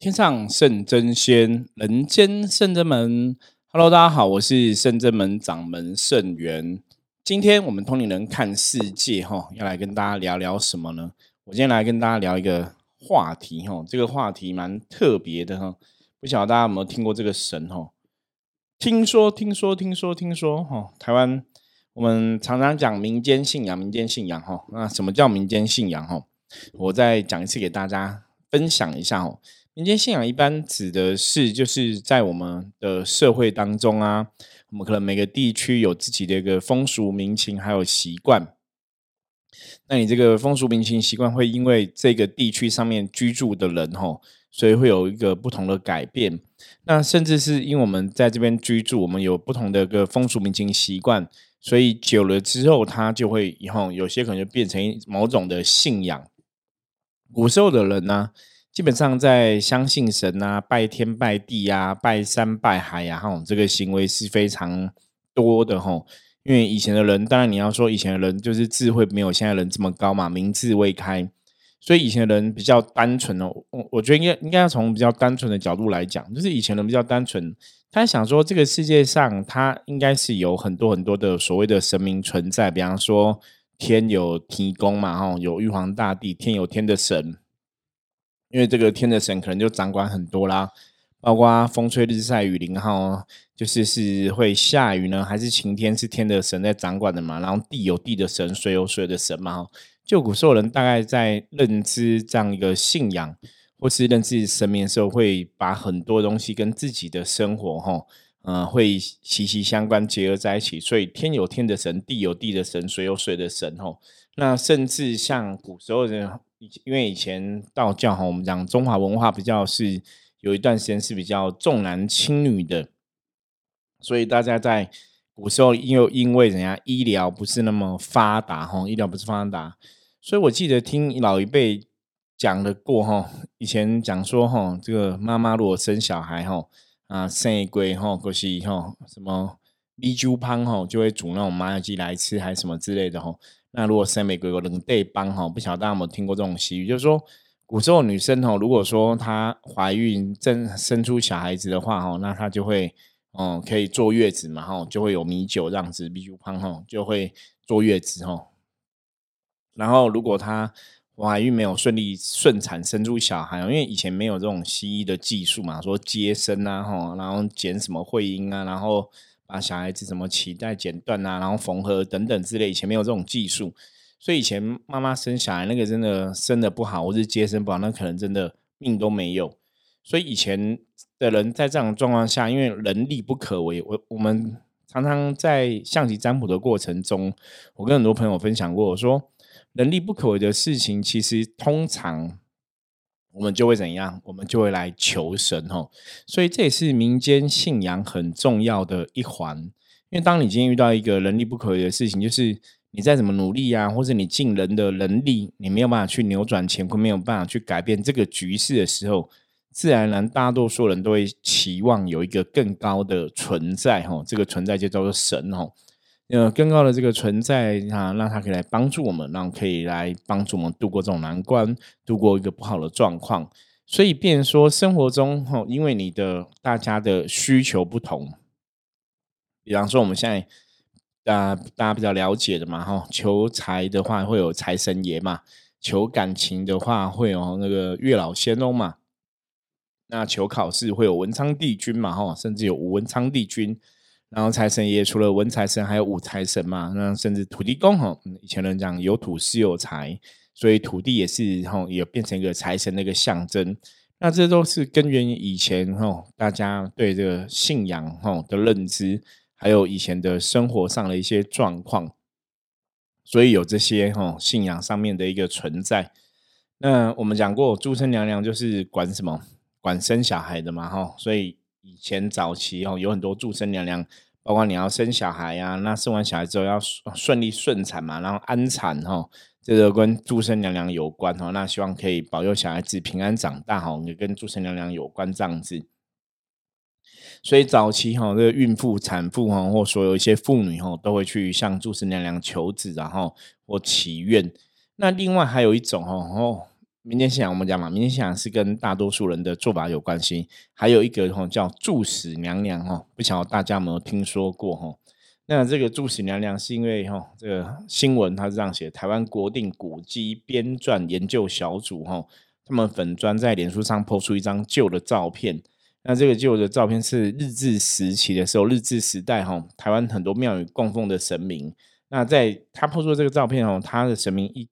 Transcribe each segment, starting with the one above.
天上圣真仙，人间圣真门。Hello，大家好，我是圣真门掌门圣元。今天我们通灵人看世界，哈，要来跟大家聊聊什么呢？我今天来跟大家聊一个话题，哈，这个话题蛮特别的，哈，不晓得大家有没有听过这个神，哈？听说，听说，听说，听说，哈，台湾我们常常讲民间信仰，民间信仰，哈，那什么叫民间信仰，哈？我再讲一次给大家分享一下，哦。民间信仰一般指的是，就是在我们的社会当中啊，我们可能每个地区有自己的一个风俗民情，还有习惯。那你这个风俗民情习惯会因为这个地区上面居住的人吼，所以会有一个不同的改变。那甚至是因为我们在这边居住，我们有不同的个风俗民情习惯，所以久了之后，它就会以后有些可能就变成某种的信仰。古时候的人呢？基本上在相信神啊、拜天拜地啊、拜山拜海呀，哈，这个行为是非常多的哈。因为以前的人，当然你要说以前的人就是智慧没有现在人这么高嘛，明智未开，所以以前的人比较单纯哦。我我觉得应该应该要从比较单纯的角度来讲，就是以前人比较单纯，他想说这个世界上他应该是有很多很多的所谓的神明存在，比方说天有天公嘛，哈，有玉皇大帝，天有天的神。因为这个天的神可能就掌管很多啦，包括风吹日晒雨淋哈，就是是会下雨呢，还是晴天是天的神在掌管的嘛？然后地有地的神，水有水的神嘛？就古时候人大概在认知这样一个信仰，或是认知神明的时候，会把很多东西跟自己的生活哈，嗯，会息息相关结合在一起。所以天有天的神，地有地的神，水有水的神哈。那甚至像古时候人。因为以前道教哈，我们讲中华文化比较是有一段时间是比较重男轻女的，所以大家在古时候又因为人家医疗不是那么发达哈，医疗不是发达，所以我记得听老一辈讲的过哈，以前讲说哈，这个妈妈如果生小孩哈啊生一龟哈，或是哈什么米酒汤哈，就会煮那种麻油鸡来吃，还是什么之类的哈。那如果生美国有冷对帮哈，不晓得大家有没有听过这种习语，就是说古时候女生哈，如果说她怀孕正生出小孩子的话哈，那她就会哦可以坐月子嘛哈，就会有米酒这样子，米酒汤哈就会坐月子哈。然后如果她怀孕没有顺利顺产生出小孩，因为以前没有这种西医的技术嘛，说接生啊哈，然后剪什么会阴啊，然后。把小孩子什么脐带剪断啊，然后缝合等等之类，以前没有这种技术，所以以前妈妈生小孩那个真的生的不好，或是接生不好，那可能真的命都没有。所以以前的人在这样状况下，因为人力不可为，我我们常常在象棋占卜的过程中，我跟很多朋友分享过，我说人力不可为的事情，其实通常。我们就会怎样？我们就会来求神吼，所以这也是民间信仰很重要的一环。因为当你今天遇到一个能力不可为的事情，就是你再怎么努力啊，或者你尽人的能力，你没有办法去扭转乾坤，没有办法去改变这个局势的时候，自然而然大多数人都会期望有一个更高的存在吼，这个存在就叫做神吼。呃，更高的这个存在啊，让他可以来帮助我们，让可以来帮助我们度过这种难关，度过一个不好的状况。所以，变说生活中哈，因为你的大家的需求不同，比方说我们现在大大家比较了解的嘛哈，求财的话会有财神爷嘛，求感情的话会有那个月老仙翁嘛，那求考试会有文昌帝君嘛哈，甚至有文昌帝君。然后财神爷除了文财神，还有武财神嘛？那甚至土地公哈，以前人讲有土是有财，所以土地也是哈，也变成一个财神的一个象征。那这都是根源于以前哈，大家对这个信仰哈的认知，还有以前的生活上的一些状况，所以有这些哈信仰上面的一个存在。那我们讲过，诸生娘娘就是管什么？管生小孩的嘛哈，所以。以前早期哦，有很多祝生娘娘，包括你要生小孩啊，那生完小孩之后要顺利顺产嘛，然后安产哈，这个跟祝生娘娘有关哈。那希望可以保佑小孩子平安长大哈，也跟祝生娘娘有关这样子。所以早期哈，这个孕妇、产妇哈，或所有一些妇女哈，都会去向祝生娘娘求子，然后或祈愿。那另外还有一种哈，哦，民间信仰，我们讲嘛，民间信仰是跟大多数人的做法有关系。还有一个哈叫祝死娘娘哈，不晓得大家有没有听说过哈？那这个祝死娘娘是因为哈这个新闻它是这样写：台湾国定古迹编撰研究小组哈，他们粉砖在脸书上抛出一张旧的照片。那这个旧的照片是日治时期的时候，日治时代哈，台湾很多庙宇供奉的神明。那在他抛出这个照片哦，他的神明一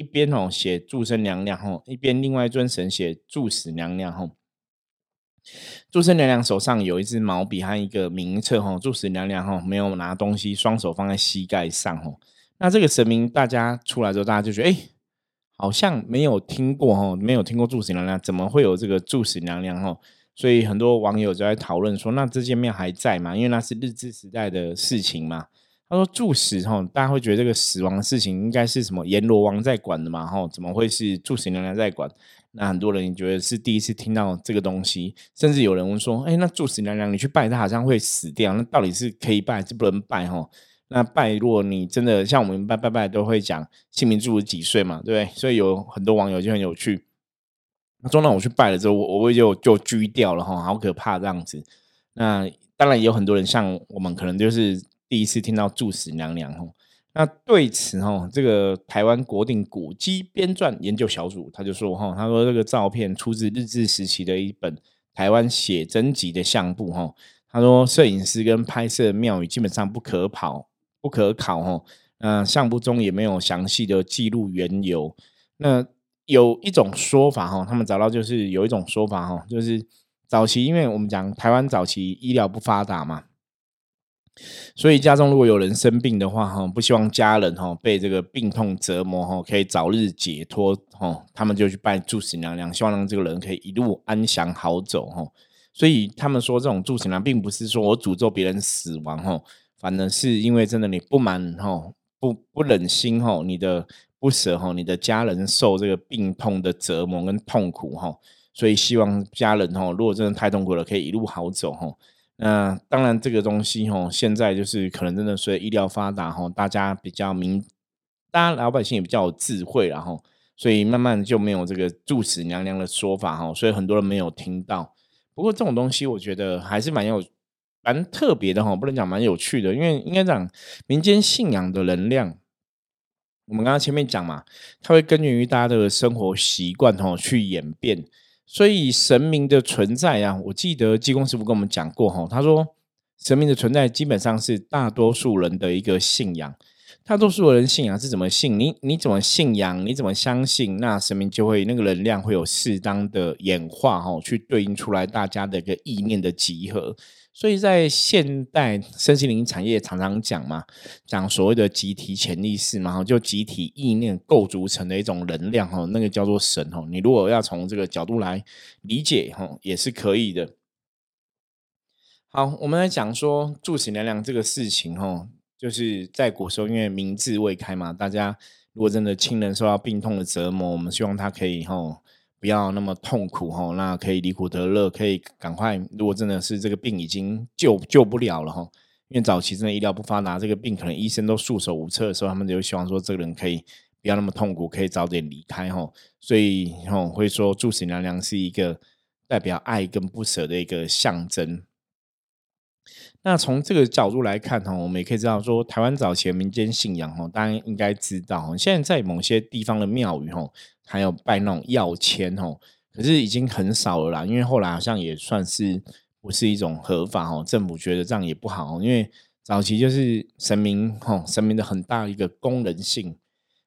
一边哦写祝生娘娘哦，一边另外一尊神写祝死娘娘哦。祝生娘娘手上有一支毛笔和一个名册哦，祝死娘娘哦没有拿东西，双手放在膝盖上哦。那这个神明大家出来之后，大家就觉得哎，好像没有听过哦，没有听过祝死娘娘，怎么会有这个祝死娘娘哦？所以很多网友就在讨论说，那这间庙还在吗？因为那是日治时代的事情嘛。他说祝死哈，大家会觉得这个死亡的事情应该是什么阎罗王在管的嘛？哈，怎么会是祝死娘娘在管？那很多人觉得是第一次听到这个东西，甚至有人问说，哎，那祝死娘娘你去拜她好像会死掉，那到底是可以拜还是不能拜？哈，那拜如果你真的像我们拜拜拜都会讲姓名祝几岁嘛，对不对？所以有很多网友就很有趣。那中那我去拜了之后，我我就就狙掉了哈，好可怕这样子。那当然也有很多人像我们，可能就是第一次听到住死娘娘哦。那对此哦，这个台湾国定古迹编撰研究小组他就说哈，他说这个照片出自日治时期的一本台湾写真集的相簿哈。他说摄影师跟拍摄庙宇基本上不可跑不可考哈。那相簿中也没有详细的记录缘由。那有一种说法哈，他们找到就是有一种说法哈，就是早期因为我们讲台湾早期医疗不发达嘛，所以家中如果有人生病的话哈，不希望家人哈被这个病痛折磨哈，可以早日解脱哈，他们就去拜祝死娘娘，希望让这个人可以一路安详好走哈。所以他们说这种祝死娘并不是说我诅咒别人死亡哈，反而是因为真的你不满哈，不不忍心哈，你的。不舍哈，你的家人受这个病痛的折磨跟痛苦哈，所以希望家人哈，如果真的太痛苦了，可以一路好走哈。那当然这个东西吼，现在就是可能真的随医疗发达吼，大家比较明，大家老百姓也比较有智慧然后，所以慢慢就没有这个祝死娘娘的说法哈，所以很多人没有听到。不过这种东西我觉得还是蛮有蛮特别的哈，不能讲蛮有趣的，因为应该讲民间信仰的能量。我们刚刚前面讲嘛，它会根源于大家的生活习惯吼去演变，所以神明的存在啊，我记得济公师傅跟我们讲过哈，他说神明的存在基本上是大多数人的一个信仰，大多数人信仰是怎么信？你你怎么信仰？你怎么相信？那神明就会那个能量会有适当的演化哈，去对应出来大家的一个意念的集合。所以在现代身心灵产业常常讲嘛，讲所谓的集体潜意识嘛，就集体意念构筑成的一种能量哈，那个叫做神哈。你如果要从这个角度来理解哈，也是可以的。好，我们来讲说祝死娘娘这个事情哈，就是在古时候因为民智未开嘛，大家如果真的亲人受到病痛的折磨，我们希望他可以哈。不要那么痛苦哈，那可以离苦得乐，可以赶快。如果真的是这个病已经救救不了了哈，因为早期真的医疗不发达，这个病可能医生都束手无策的时候，他们就希望说这个人可以不要那么痛苦，可以早点离开哈。所以哈会说祝死娘娘是一个代表爱跟不舍的一个象征。那从这个角度来看哈，我们也可以知道说，台湾早期的民间信仰哈，大家应该知道，现在在某些地方的庙宇哈。还有拜那种药签哦，可是已经很少了啦，因为后来好像也算是不是一种合法哦，政府觉得这样也不好，因为早期就是神明哦，神明的很大一个功能性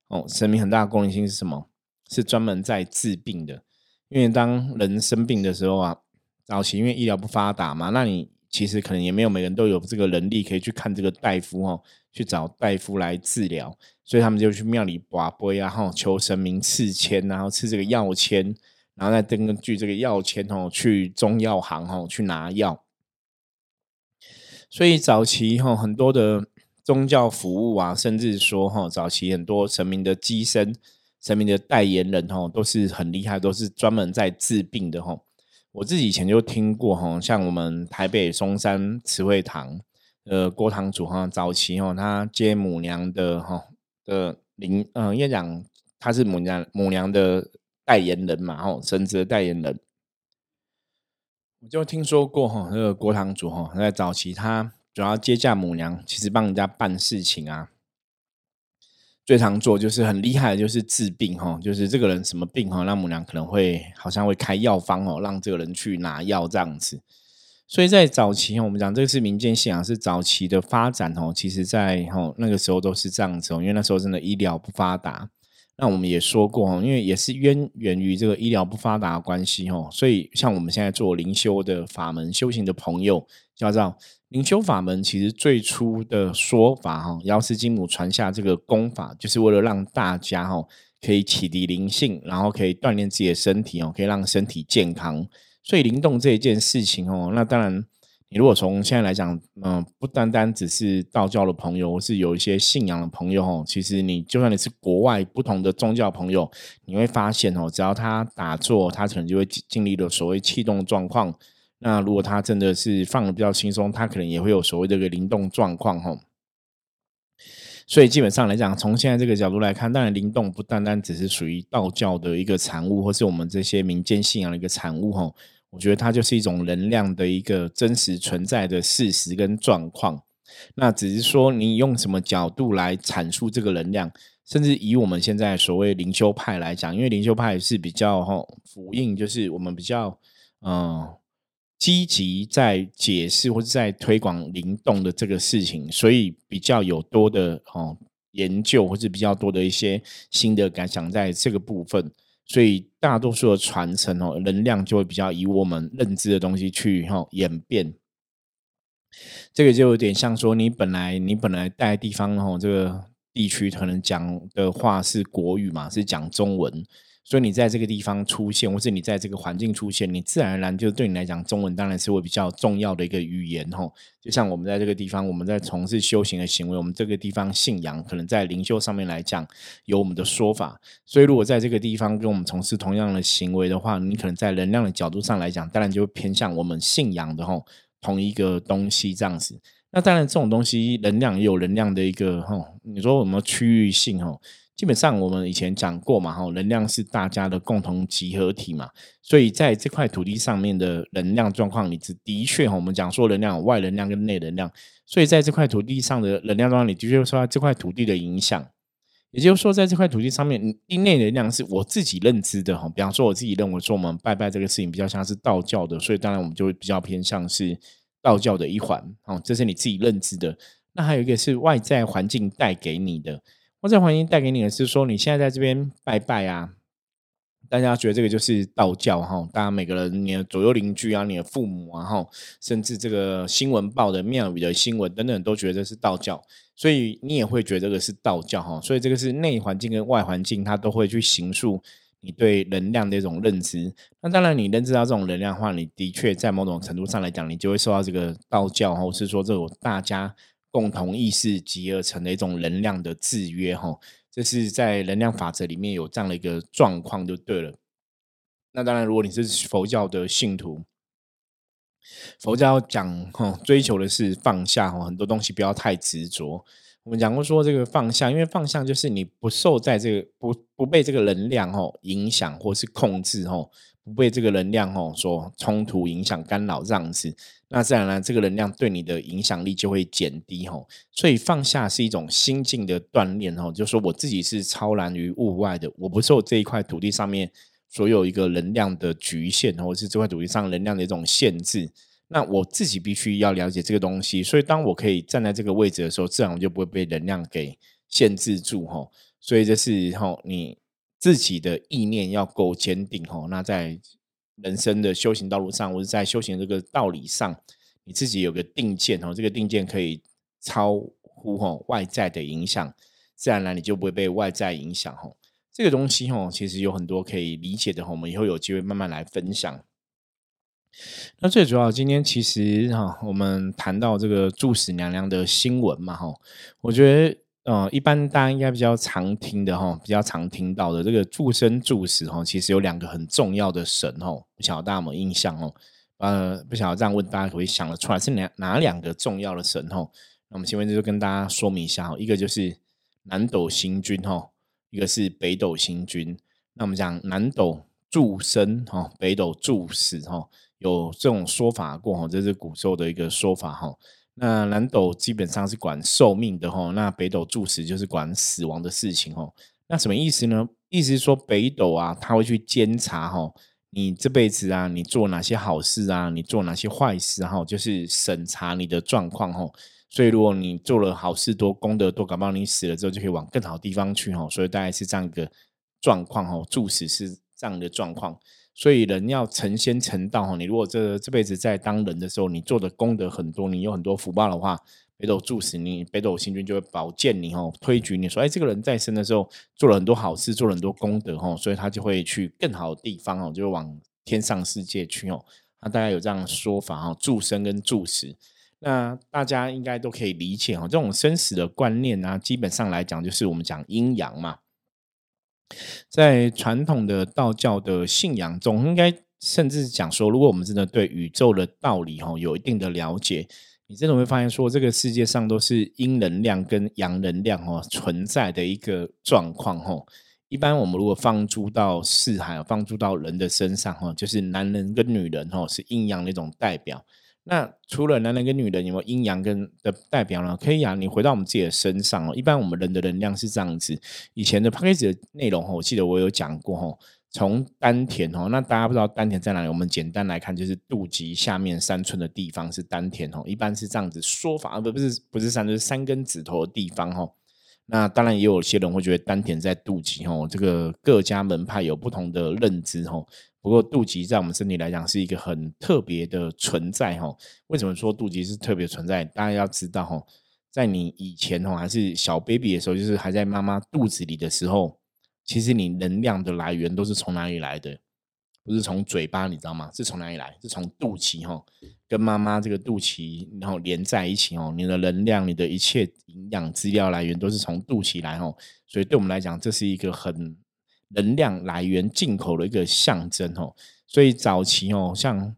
哦，神明很大的功能性是什么？是专门在治病的，因为当人生病的时候啊，早期因为医疗不发达嘛，那你其实可能也没有每个人都有这个能力可以去看这个大夫哦。去找大夫来治疗，所以他们就去庙里拔杯啊，哈，求神明赐签，然后赐这个药签，然后再根据这个药签哦，去中药行哦去拿药。所以早期哈很多的宗教服务啊，甚至说哈早期很多神明的机身、神明的代言人哈，都是很厉害，都是专门在治病的哈。我自己以前就听过哈，像我们台北松山慈惠堂。呃，郭堂主哈，早期哈，他接母娘的哈的灵，嗯，应该讲他是母娘母娘的代言人嘛，吼，神职的代言人。我就听说过哈，那个郭堂主哈，在早期他主要接驾母娘，其实帮人家办事情啊，最常做就是很厉害的，就是治病哈，就是这个人什么病哈，那母娘可能会好像会开药方哦，让这个人去拿药这样子。所以在早期我们讲这个是民间信仰，是早期的发展哦，其实在哈那个时候都是这样子，因为那时候真的医疗不发达。那我们也说过哈，因为也是渊源于这个医疗不发达的关系哈，所以像我们现在做灵修的法门修行的朋友，要知道灵修法门其实最初的说法哈，药师金母传下这个功法，就是为了让大家哈可以启迪灵性，然后可以锻炼自己的身体哦，可以让身体健康。所以灵动这一件事情哦，那当然。你如果从现在来讲，嗯，不单单只是道教的朋友，或是有一些信仰的朋友哦，其实你就算你是国外不同的宗教朋友，你会发现哦，只要他打坐，他可能就会经历了所谓气动状况。那如果他真的是放的比较轻松，他可能也会有所谓这个灵动状况哈。所以基本上来讲，从现在这个角度来看，当然灵动不单单只是属于道教的一个产物，或是我们这些民间信仰的一个产物哈。我觉得它就是一种能量的一个真实存在的事实跟状况。那只是说你用什么角度来阐述这个能量，甚至以我们现在所谓灵修派来讲，因为灵修派是比较哈福音，就是我们比较嗯积极在解释或者在推广灵动的这个事情，所以比较有多的哦研究或者比较多的一些新的感想在这个部分。所以大多数的传承哦，能量就会比较以我们认知的东西去哈演变。这个就有点像说，你本来你本来在地方哦，这个地区可能讲的话是国语嘛，是讲中文。所以你在这个地方出现，或是你在这个环境出现，你自然而然就对你来讲，中文当然是会比较重要的一个语言吼。就像我们在这个地方，我们在从事修行的行为，我们这个地方信仰，可能在灵修上面来讲有我们的说法。所以如果在这个地方跟我们从事同样的行为的话，你可能在能量的角度上来讲，当然就会偏向我们信仰的吼同一个东西这样子。那当然这种东西能量也有能量的一个吼，你说有没有区域性吼？基本上我们以前讲过嘛，哈，能量是大家的共同集合体嘛，所以在这块土地上面的能量状况，你是的确哈，我们讲说能量外能量跟内能量，所以在这块土地上的能量状况，你的确受到这块土地的影响。也就是说，在这块土地上面，内能量是我自己认知的哈，比方说我自己认为说我们拜拜这个事情比较像是道教的，所以当然我们就会比较偏向是道教的一环，哦，这是你自己认知的。那还有一个是外在环境带给你的。外在环境带给你的是说，你现在在这边拜拜啊，大家觉得这个就是道教哈。大家每个人，你的左右邻居啊，你的父母啊，哈，甚至这个新闻报的庙宇的新闻等等，都觉得是道教，所以你也会觉得这个是道教哈。所以这个是内环境跟外环境，它都会去形塑你对能量的一种认知。那当然，你认知到这种能量的话，你的确在某种程度上来讲，你就会受到这个道教，或是说这种大家。共同意识集而成的一种能量的制约，哈，这是在能量法则里面有这样的一个状况，就对了。那当然，如果你是佛教的信徒，佛教讲哈，追求的是放下哈，很多东西不要太执着。我们讲过说，这个放下，因为放下就是你不受在这个不不被这个能量哈影响或是控制哈。不被这个能量哦所冲突、影响、干扰这样子，那自然呢，这个能量对你的影响力就会减低吼。所以放下是一种心境的锻炼吼，就说我自己是超然于物外的，我不受这一块土地上面所有一个能量的局限，或者是这块土地上能量的一种限制。那我自己必须要了解这个东西，所以当我可以站在这个位置的时候，自然我就不会被能量给限制住吼。所以这是吼你。自己的意念要够坚定哦，那在人生的修行道路上，或者在修行这个道理上，你自己有个定见哦，这个定见可以超乎吼外在的影响，自然而然你就不会被外在影响哦。这个东西哦，其实有很多可以理解的我们以后有机会慢慢来分享。那最主要今天其实哈，我们谈到这个祝死娘娘的新闻嘛哈，我觉得。呃，一般大家应该比较常听的哈，比较常听到的这个祝生祝死哈，其实有两个很重要的神哈，不晓得大家有没有印象哦？呃，不晓得这样问大家可不可以想得出来是哪哪两个重要的神哈？那我们前面就跟大家说明一下哈，一个就是南斗星君哈，一个是北斗星君。那我们讲南斗助生哈，北斗助死哈，有这种说法过哈，这是古时候的一个说法哈。那南斗基本上是管寿命的吼，那北斗助死就是管死亡的事情吼。那什么意思呢？意思是说北斗啊，他会去监察吼，你这辈子啊，你做哪些好事啊，你做哪些坏事哈，就是审查你的状况吼。所以如果你做了好事多，功德多，搞不好你死了之后就可以往更好地方去吼。所以大概是这样一个状况哈，助死是这样的状况。所以人要成仙成道哈，你如果这这辈子在当人的时候，你做的功德很多，你有很多福报的话，北斗助死你，北斗星君就会保荐你哦，推举你说，哎，这个人在生的时候做了很多好事，做了很多功德哈，所以他就会去更好的地方哦，就会往天上世界去哦。那大家有这样的说法哈，助生跟助死，那大家应该都可以理解哈，这种生死的观念啊，基本上来讲就是我们讲阴阳嘛。在传统的道教的信仰中，应该甚至讲说，如果我们真的对宇宙的道理哈有一定的了解，你真的会发现说，这个世界上都是阴能量跟阳能量哦存在的一个状况哈。一般我们如果放诸到四海，放诸到人的身上哈，就是男人跟女人哈是阴阳的一种代表。那除了男人跟女人，有没有阴阳跟的代表呢？可以啊，你回到我们自己的身上哦。一般我们人的能量是这样子。以前的 p a c k a g e 的内容哦，我记得我有讲过哦。从丹田哦，那大家不知道丹田在哪里？我们简单来看，就是肚脐下面三寸的地方是丹田哦。一般是这样子说法，不不是不是三，就是三根指头的地方哦。那当然也有些人会觉得丹田在肚脐哦。这个各家门派有不同的认知哦。不过肚脐在我们身体来讲是一个很特别的存在哈。为什么说肚脐是特别存在？大家要知道哈，在你以前哈还是小 baby 的时候，就是还在妈妈肚子里的时候，其实你能量的来源都是从哪里来的？不是从嘴巴，你知道吗？是从哪里来？是从肚脐哈，跟妈妈这个肚脐然后连在一起哦。你的能量，你的一切营养资料来源都是从肚脐来哦。所以对我们来讲，这是一个很。能量来源进口的一个象征哦，所以早期哦，像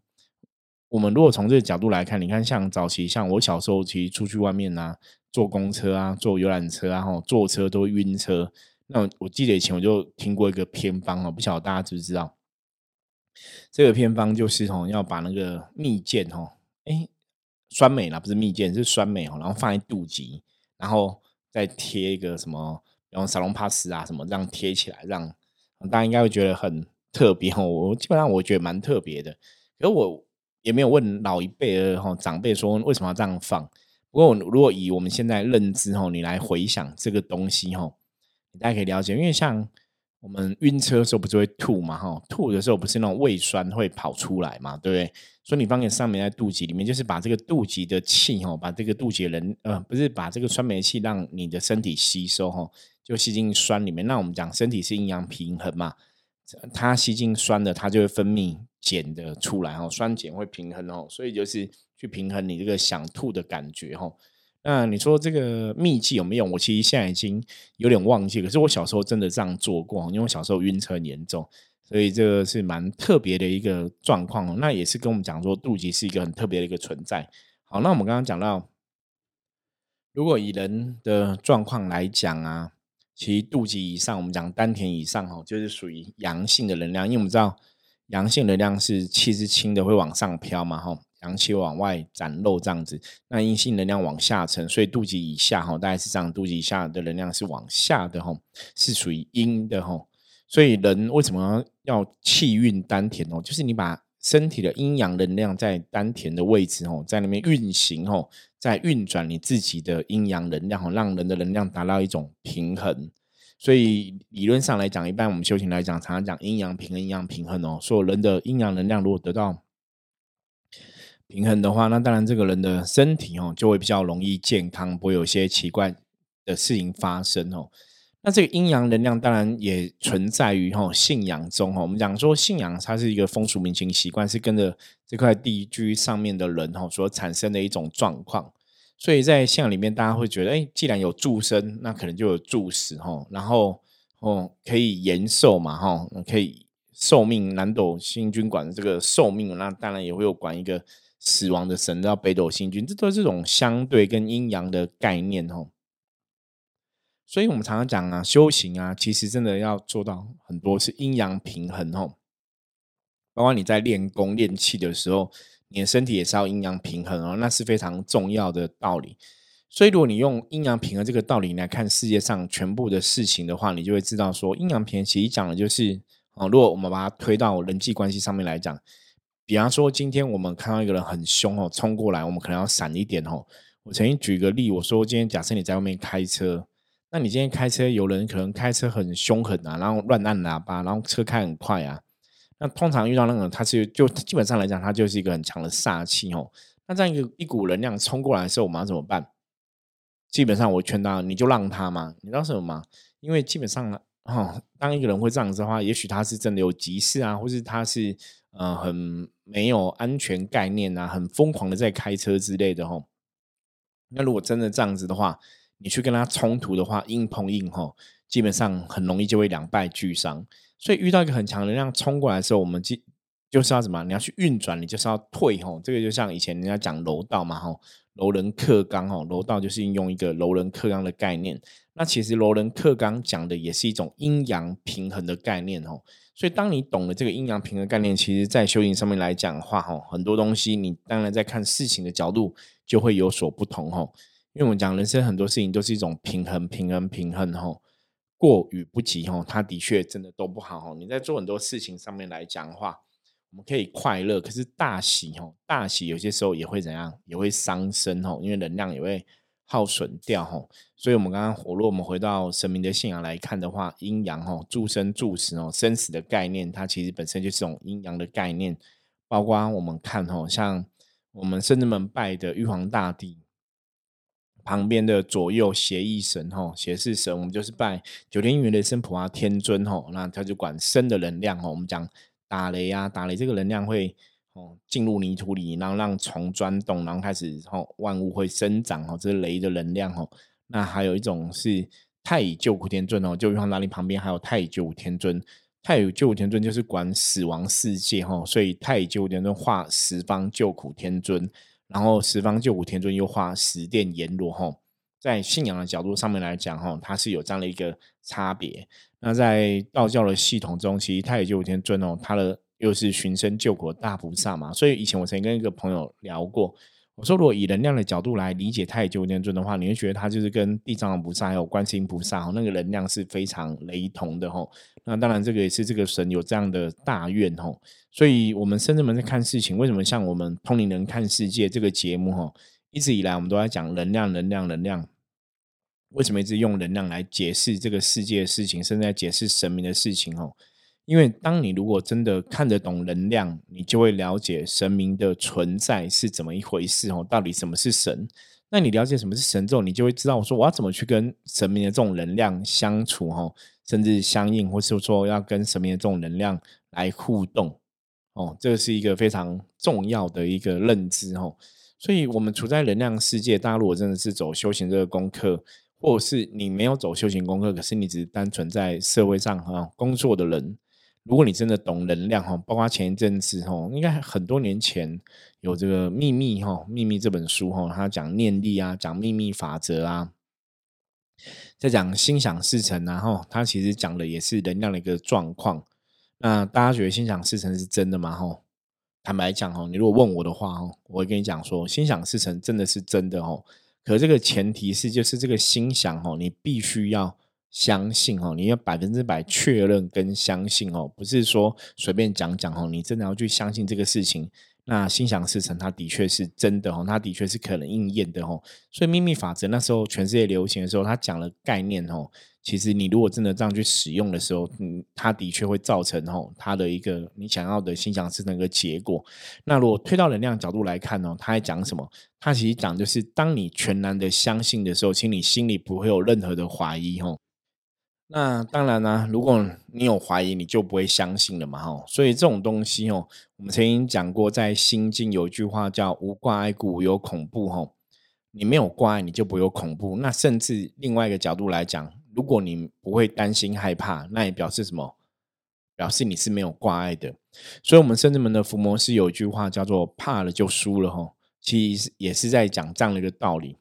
我们如果从这个角度来看，你看像早期，像我小时候其实出去外面啊，坐公车啊，坐游览车啊，哈，坐车都晕车。那我记得以前我就听过一个偏方哦，不晓得大家知不知道？这个偏方就是哦，要把那个蜜饯哦，哎，酸梅啦，不是蜜饯，是酸梅哦，然后放在肚脐，然后再贴一个什么，然后沙龙帕斯啊什么，这样贴起来，让大家应该会觉得很特别哦，我基本上我觉得蛮特别的，可是我也没有问老一辈的哈长辈说为什么要这样放。不过如果以我们现在认知哈，你来回想这个东西哈，大家可以了解，因为像我们晕车的时候不是会吐嘛哈，吐的时候不是那种胃酸会跑出来嘛，对不对？所以你放在上面在肚脐里面，就是把这个肚脐的气哈，把这个肚脐人呃不是把这个酸梅气让你的身体吸收哈。就吸进酸里面，那我们讲身体是阴阳平衡嘛，它吸进酸的，它就会分泌碱的出来哦，酸碱会平衡哦，所以就是去平衡你这个想吐的感觉哦。那你说这个秘籍有没有？我其实现在已经有点忘记，可是我小时候真的这样做过，因为我小时候晕车严重，所以这个是蛮特别的一个状况。那也是跟我们讲说，肚脐是一个很特别的一个存在。好，那我们刚刚讲到，如果以人的状况来讲啊。其实肚脐以上，我们讲丹田以上哦，就是属于阳性的能量，因为我们知道阳性能量是气是轻的，会往上飘嘛，哈，阳气往外展露这样子。那阴性能量往下沉，所以肚脐以下哈，大概是这样，肚脐以下的能量是往下的哈，是属于阴的哈。所以人为什么要气运丹田哦？就是你把身体的阴阳能量在丹田的位置哦，在那边运行哦。在运转你自己的阴阳能量哦，让人的能量达到一种平衡。所以理论上来讲，一般我们修行来讲，常常讲阴阳平衡、阴阳平衡哦。所有人的阴阳能量如果得到平衡的话，那当然这个人的身体哦就会比较容易健康，不会有些奇怪的事情发生哦。那这个阴阳能量当然也存在于哈信仰中哦。我们讲说信仰它是一个风俗民情习惯，是跟着这块地居上面的人哈所产生的一种状况。所以在信仰里面，大家会觉得，哎，既然有助生，那可能就有助死哈。然后哦，可以延寿嘛哈，可以寿命。南斗星君管这个寿命，那当然也会有管一个死亡的神叫北斗星君，这都是这种相对跟阴阳的概念哦。所以我们常常讲啊，修行啊，其实真的要做到很多是阴阳平衡哦。包括你在练功练气的时候，你的身体也是要阴阳平衡哦，那是非常重要的道理。所以，如果你用阴阳平衡这个道理来看世界上全部的事情的话，你就会知道说，阴阳平衡其实讲的就是哦，如果我们把它推到人际关系上面来讲，比方说今天我们看到一个人很凶哦，冲过来，我们可能要闪一点哦。我曾经举个例，我说今天假设你在外面开车，那你今天开车有人可能开车很凶狠啊，然后乱按喇叭，然后车开很快啊。那通常遇到那个，他是就基本上来讲，他就是一个很强的煞气哦。那这样一个一股能量冲过来的时候，我们要怎么办？基本上我劝他，你就让他嘛。你知道什么吗？因为基本上哈，当一个人会这样子的话，也许他是真的有急事啊，或是他是呃很没有安全概念啊，很疯狂的在开车之类的哈。那如果真的这样子的话，你去跟他冲突的话，硬碰硬哈，基本上很容易就会两败俱伤。所以遇到一个很强能量冲过来的时候，我们就就是要什么？你要去运转，你就是要退吼。这个就像以前人家讲柔道嘛吼。柔人克刚哦，柔道就是应用一个柔人克刚的概念。那其实柔人克刚讲的也是一种阴阳平衡的概念哦。所以当你懂了这个阴阳平衡概念，其实在修行上面来讲的话，哈，很多东西你当然在看事情的角度就会有所不同哈。因为我们讲人生很多事情都是一种平衡、平衡、平衡哈。过与不及哈，它的确真的都不好哈。你在做很多事情上面来讲的话。我们可以快乐，可是大喜哈，大喜有些时候也会怎样，也会伤身吼，因为能量也会耗损掉吼。所以，我们刚刚，如果我们回到神明的信仰来看的话，阴阳吼，助生助死哦，生死的概念，它其实本身就是种阴阳的概念。包括我们看吼，像我们圣至门拜的玉皇大帝旁边的左右协议神吼，协事神，我们就是拜九天云雷声普啊天尊吼，那他就管生的能量吼，我们讲。打雷啊，打雷这个能量会哦进入泥土里，然后让虫钻洞，然后开始哦万物会生长哦，这是雷的能量哦。那还有一种是太乙救苦天尊哦，就玉皇大帝旁边还有太乙救苦天尊，太乙救苦天尊就是管死亡世界哈，所以太乙救苦天尊化十方救苦天尊，然后十方救苦天尊又化十殿阎罗哈。在信仰的角度上面来讲哈，它是有这样的一个差别。那在道教的系统中，其实太乙救苦天尊哦，他的又是寻声救苦大菩萨嘛。所以以前我曾经跟一个朋友聊过，我说如果以能量的角度来理解太乙救天尊的话，你会觉得他就是跟地藏王菩萨还有观世音菩萨，那个能量是非常雷同的吼。那当然这个也是这个神有这样的大愿吼。所以我们深圳们在看事情，为什么像我们通灵人看世界这个节目吼，一直以来我们都在讲能量，能量，能量。为什么一直用能量来解释这个世界的事情，甚至在解释神明的事情？哦，因为当你如果真的看得懂能量，你就会了解神明的存在是怎么一回事。哦，到底什么是神？那你了解什么是神之后，你就会知道，我说我要怎么去跟神明的这种能量相处？哦，甚至相应，或是说要跟神明的这种能量来互动。哦，这个是一个非常重要的一个认知。哦，所以我们处在能量世界，大家如果真的是走修行这个功课。或者是你没有走修行功课，可是你只是单纯在社会上哈工作的人，如果你真的懂能量哈，包括前一阵子哈，应该很多年前有这个秘密哈，秘密这本书哈，他讲念力啊，讲秘密法则啊，在讲心想事成然后他其实讲的也是能量的一个状况。那大家觉得心想事成是真的吗？哈，坦白讲哈，你如果问我的话哈，我会跟你讲说，心想事成真的是真的哦。可这个前提是，就是这个心想哦，你必须要相信哦，你要百分之百确认跟相信哦，不是说随便讲讲哦，你真的要去相信这个事情。那心想事成，它的确是真的哦，它的确是可能应验的哦。所以秘密法则那时候全世界流行的时候，他讲了概念哦。其实你如果真的这样去使用的时候，嗯，它的确会造成哦，它的一个你想要的心想事成一个结果。那如果推到能量角度来看哦，他还讲什么？他其实讲就是，当你全然的相信的时候，请你心里不会有任何的怀疑哦。那当然呢，如果你有怀疑，你就不会相信了嘛，哈。所以这种东西哦，我们曾经讲过，在心经有一句话叫“无挂碍故无有恐怖”哈。你没有挂碍，你就不会有恐怖。那甚至另外一个角度来讲，如果你不会担心害怕，那也表示什么？表示你是没有挂碍的。所以，我们圣至门的伏魔师有一句话叫做“怕了就输了”哈。其实也是在讲这样的一个道理。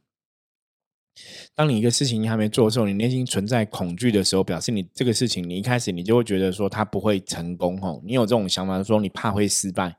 当你一个事情你还没做的时候，你内心存在恐惧的时候，表示你这个事情你一开始你就会觉得说它不会成功哦。你有这种想法说你怕会失败，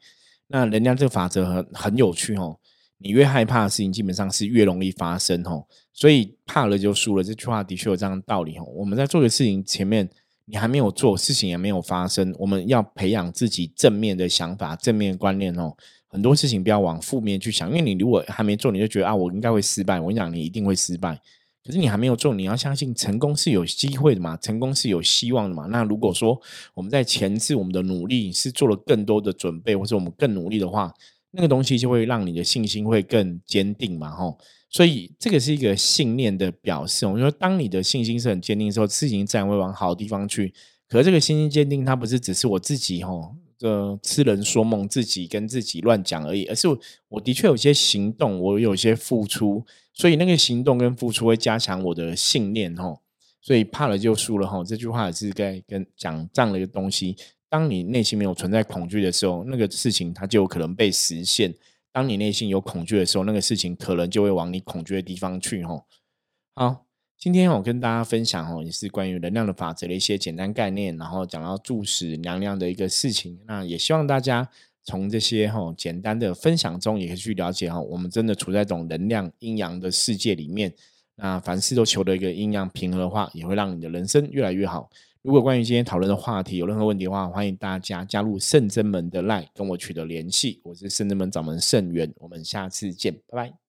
那人家这个法则很很有趣哦。你越害怕的事情，基本上是越容易发生哦。所以怕了就输了这句话的确有这样的道理哦。我们在做的事情前面，你还没有做，事情也没有发生，我们要培养自己正面的想法、正面观念哦。很多事情不要往负面去想，因为你如果还没做，你就觉得啊，我应该会失败。我跟你讲，你一定会失败。可是你还没有做，你要相信成功是有机会的嘛，成功是有希望的嘛。那如果说我们在前置我们的努力是做了更多的准备，或者我们更努力的话，那个东西就会让你的信心会更坚定嘛，吼。所以这个是一个信念的表示。我们说，当你的信心是很坚定的时候，事情自然会往好的地方去。可是这个信心坚定，它不是只是我自己，吼。这痴人说梦，自己跟自己乱讲而已。而是我的确有些行动，我有些付出，所以那个行动跟付出会加强我的信念哦。所以怕了就输了吼，这句话也是该跟讲这样的一个东西。当你内心没有存在恐惧的时候，那个事情它就有可能被实现；当你内心有恐惧的时候，那个事情可能就会往你恐惧的地方去吼。好。今天我跟大家分享哦，也是关于能量的法则的一些简单概念，然后讲到注使能量的一个事情。那也希望大家从这些哈简单的分享中，也可以去了解哈，我们真的处在一种能量阴阳的世界里面。那凡事都求得一个阴阳平衡的话，也会让你的人生越来越好。如果关于今天讨论的话题有任何问题的话，欢迎大家加入圣真门的 line 跟我取得联系。我是圣真门掌门圣元，我们下次见，拜拜。